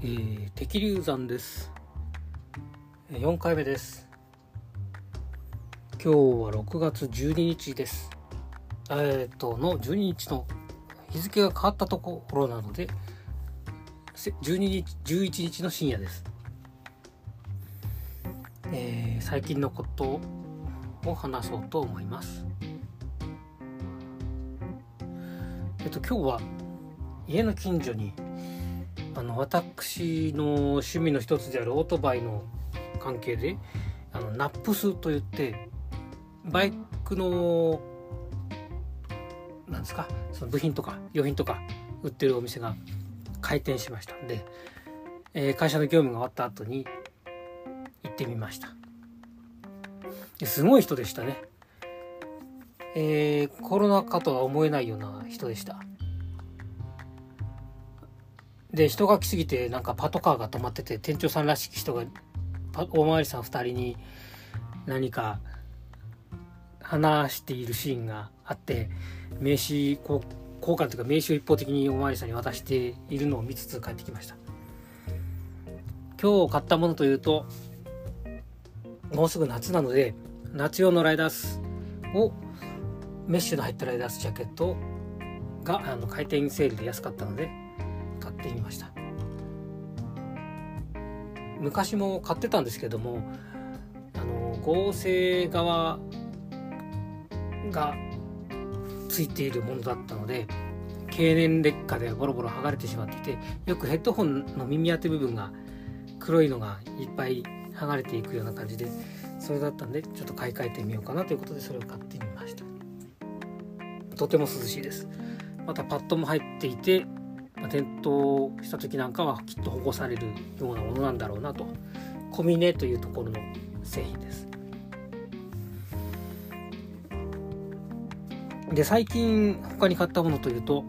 えー、敵流山です。4回目です。今日は6月12日です。えっ、との12日の日付が変わったところなので12日11日の深夜です、えー、最近のことを話そうと思います。えっと今日は家の近所にあの私の趣味の一つであるオートバイの関係であのナップスといってバイクのなんですかその部品とか用品とか売ってるお店が開店しました。んで、えー、会社の業務が終わった後に行ってみました。すごい人でしたね。えー、コロナ禍とは思えないような人でした。で人が来すぎてなんかパトカーが止まってて店長さんらしき人が大回りさん2人に何か話しているシーンがあって名刺交換というか名刺を一方的に大回りさんに渡しているのを見つつ帰ってきました。今日買ったものというともうすぐ夏なので夏用のライダースをメッシュの入ったライダースジャケットがあの回転セールで安かったので買ってみました。昔も買ってたんですけどもあの合成側がついているものだったので経年劣化でボロボロ剥がれてしまっていてよくヘッドホンの耳当て部分が黒いのがいっぱい剥がれていくような感じでそれだったんでちょっと買い替えてみようかなということでそれを買ってみました。とても涼しいです。またパッドも入っていてまあ、転倒した時なんかはきっと保護されるようなものなんだろうなと。コミネというところの製品です。で最近他に買ったものというと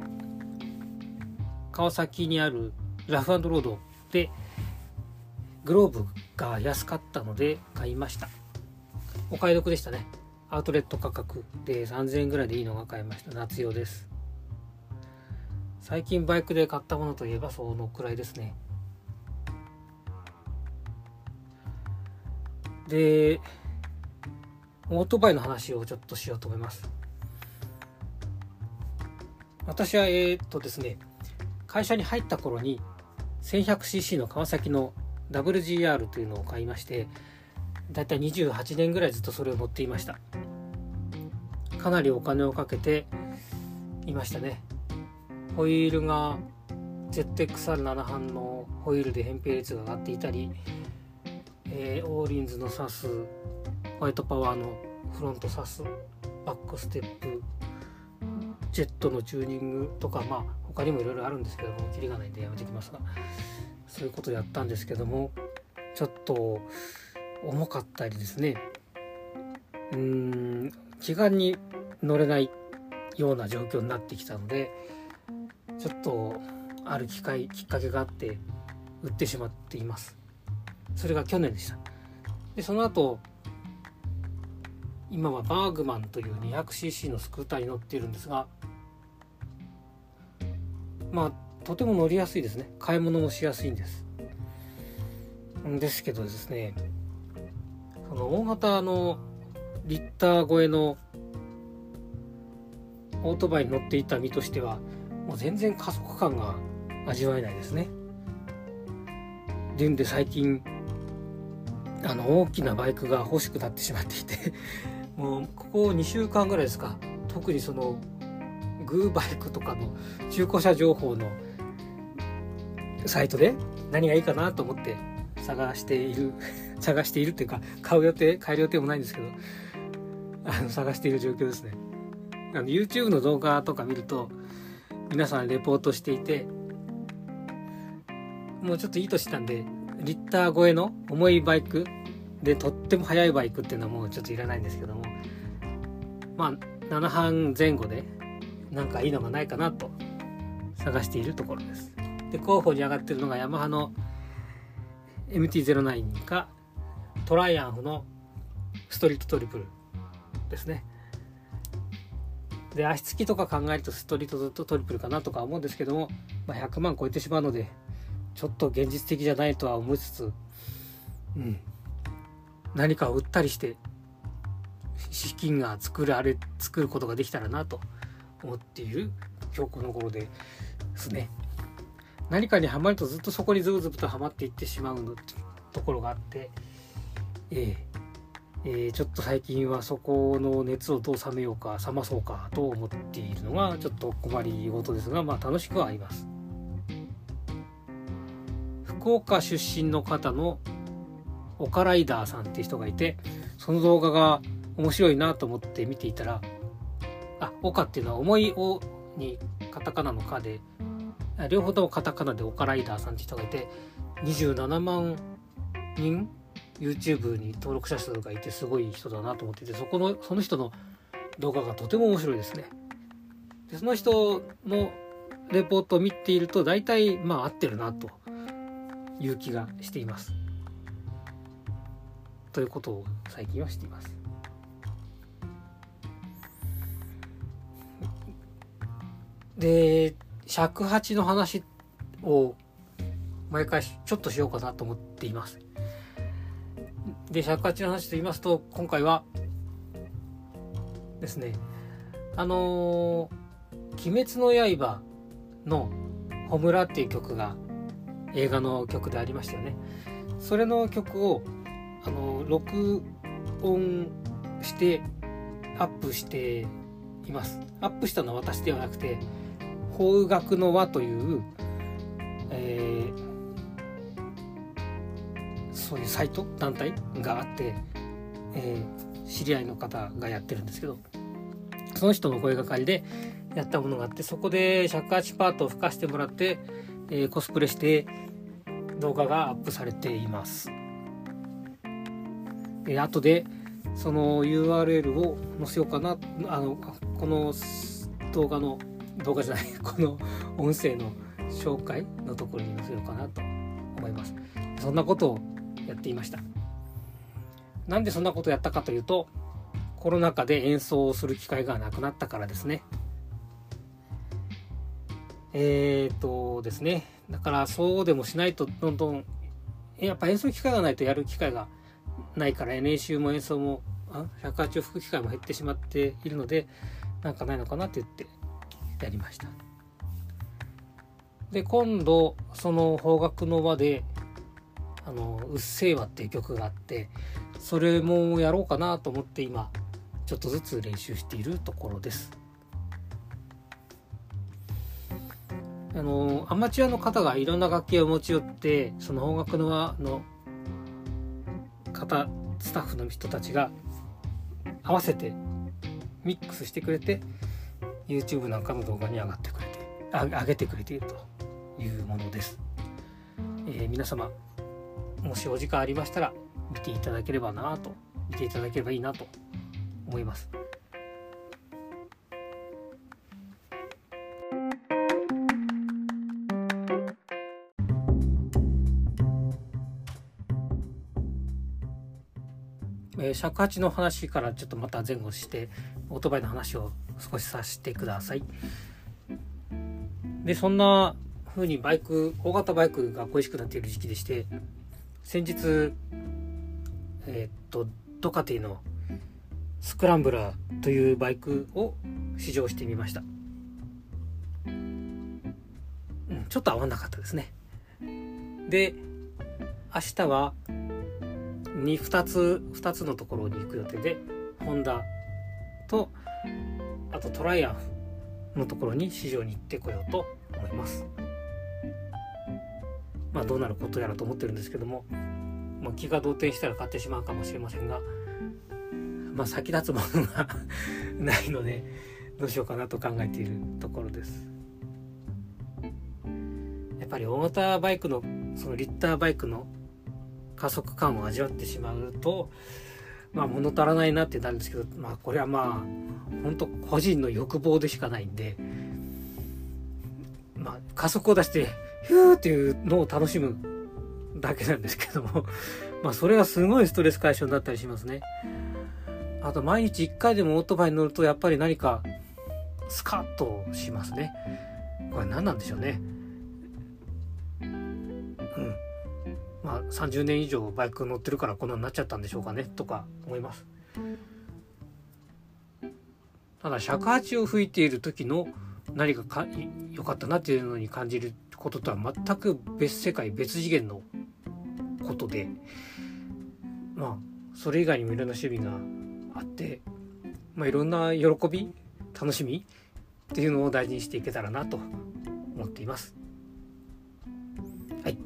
川崎にあるラフロードでグローブが安かったので買いました。お買い得でしたね。アウトレット価格で3000円ぐらいでいいのが買えました。夏用です。最近バイクで買ったものといえばそのくらいですね。でオートバイの話をちょっとしようと思います。私はえ、っとですね会社に入った頃に 1100cc の川崎の WGR というのを買いましてだいたい28年ぐらいずっとそれを乗っていました。かなりお金をかけていましたね。ホイールが ZXR7 班のホイールで扁平率が上がっていたり、えー、オーリンズのサスホワイトパワーのフロントサスバックステップジェットのチューニングとかまあ他にもいろいろあるんですけどもキリがないんでやめてきますがそういうことをやったんですけどもちょっと重かったりですね。うーん気軽に乗れないような状況になってきたのでちょっとある機会きっかけがあって売ってしまっています。それが去年でした。でその後今はバーグマンという 200cc のスクーターに乗っているんですがまあとても乗りやすいですね。買い物もしやすいんです。ですけどですねその大型のリッター超えのオートバイに乗っていた身としてはもう全然加速感が味わえないですね。でんで最近あの大きなバイクが欲しくなってしまっていて もうここ2週間ぐらいですか特にそのグーバイクとかの中古車情報のサイトで何がいいかなと思って探している 探しているっていうか買う予定買える予定もないんですけどあの探している状況ですねあの YouTube の動画とか見ると皆さんレポートしていてもうちょっといい年したんでリッター超えの重いバイクでとっても速いバイクっていうのはもうちょっといらないんですけどもまあ7半前後でなんかいいのがないかなと探しているところです。で候補に上がってるのがヤマハの MT-09 かトライアンフのストリートトリプルですね。で足つきとか考えるとストリートずっとトリプルかなとか思うんですけども、まあ、100万超えてしまうのでちょっと現実的じゃないとは思いつつ、うん、何かを売ったりして資金が作られ作ることができたらなと思っている今日この頃ですね。何かにはまるとずっとそこにズブズブとはまっていってしまうのところがあって、えー、えー、ちょっと最近はそこの熱をどう冷めようか冷まそうかと思っているのがちょっと困りごとですがまあ楽しくはあります。福岡出身の方のオカライダーさんって人がいてその動画が面白いなと思って見ていたらあ岡っていうのは重い「お」にカタカナの「か」で両方ともカタカナでオカライダーさんって人がいて27万人 YouTube に登録者数がいてすごい人だなと思っててそこのその人の動画がとても面白いですね。でその人のレポートを見ていると大体まあ合ってるなという気がしています。ということを最近はしています。で尺八の話を毎回ちょっとしようかなと思っています。で尺八の話と言いますと今回はですねあのー「鬼滅の刃」の「ホムラ」っていう曲が映画の曲でありましたよね。それの曲をあの録音してアップしています。アップしたのは私ではなくて法学の輪という、えー、そういうサイト団体があって、えー、知り合いの方がやってるんですけどその人の声がかりでやったものがあってそこで尺八パートを吹かしてもらって、えー、コスプレして動画がアップされています。えー、後でその URL を載せようかなあのこの動画の動画じゃない この音声の紹介のところに載せようかなと思いますそんなことをやっていました。なんでそんなことをやったかというとコロナ禍で演奏をする機会がなくなったからですね。えっ、とですねだからそうでもしないとどんどんやっぱ演奏機会がないとやる機会がないから練習も演奏も尺八を吹く機会も減ってしまっているのでなんかないのかなって言ってやりました。で今度その方角の輪で「あのうっせぇわ」っていう曲があってそれもやろうかなと思って今ちょっとずつ練習しているところです。あのアマチュアの方がいろんな楽器を持ち寄ってその方角の輪の方スタッフの人たちが合わせてミックスしてくれて YouTube なんかの動画に上がってくれてあ上げてくれているというものです、えー、皆様もしお時間ありましたら見ていただければなと見ていただければいいなと思います。えー、尺八の話からちょっとまた前後してオートバイの話を少しさせてください。でそんな風にバイク大型バイクが恋しくなっている時期でして先日え、っとドカティのスクランブラーというバイクを試乗してみました、うん、ちょっと合わなかったですね。で明日はに2つ2つのところに行く予定でホンダとあとトライアンフのところに市場に行ってこようと思います。まあどうなることやらと思ってるんですけども、まあ、気が動転したら買ってしまうかもしれませんがまあ先立つものが ないのでどうしようかなと考えているところです。やっぱり大型バイクのそのリッターバイクの加速感を味わってしまうとまあ物足らないなってなるんですけどまあこれはまあ本当個人の欲望でしかないんでまあ加速を出してヒューっていうのを楽しむだけなんですけども。まあそれがすごいストレス解消になったりしますね。あと毎日1回でもオートバイに乗るとやっぱり何かスカッとしますね。これ何なんでしょうね。うん。まあ、30年以上バイク乗ってるからこんなになっちゃったんでしょうかねとか思います。ただ尺八を吹いている時の何かか良かったなっていうのに感じることとは全く別世界別次元のことでまあそれ以外にもいろんな趣味があって、まあ、いろんな喜び楽しみっていうのを大事にしていけたらなと思っています。はい。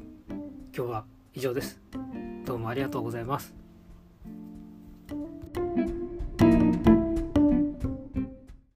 今日は以上です。どうもありがとうございます。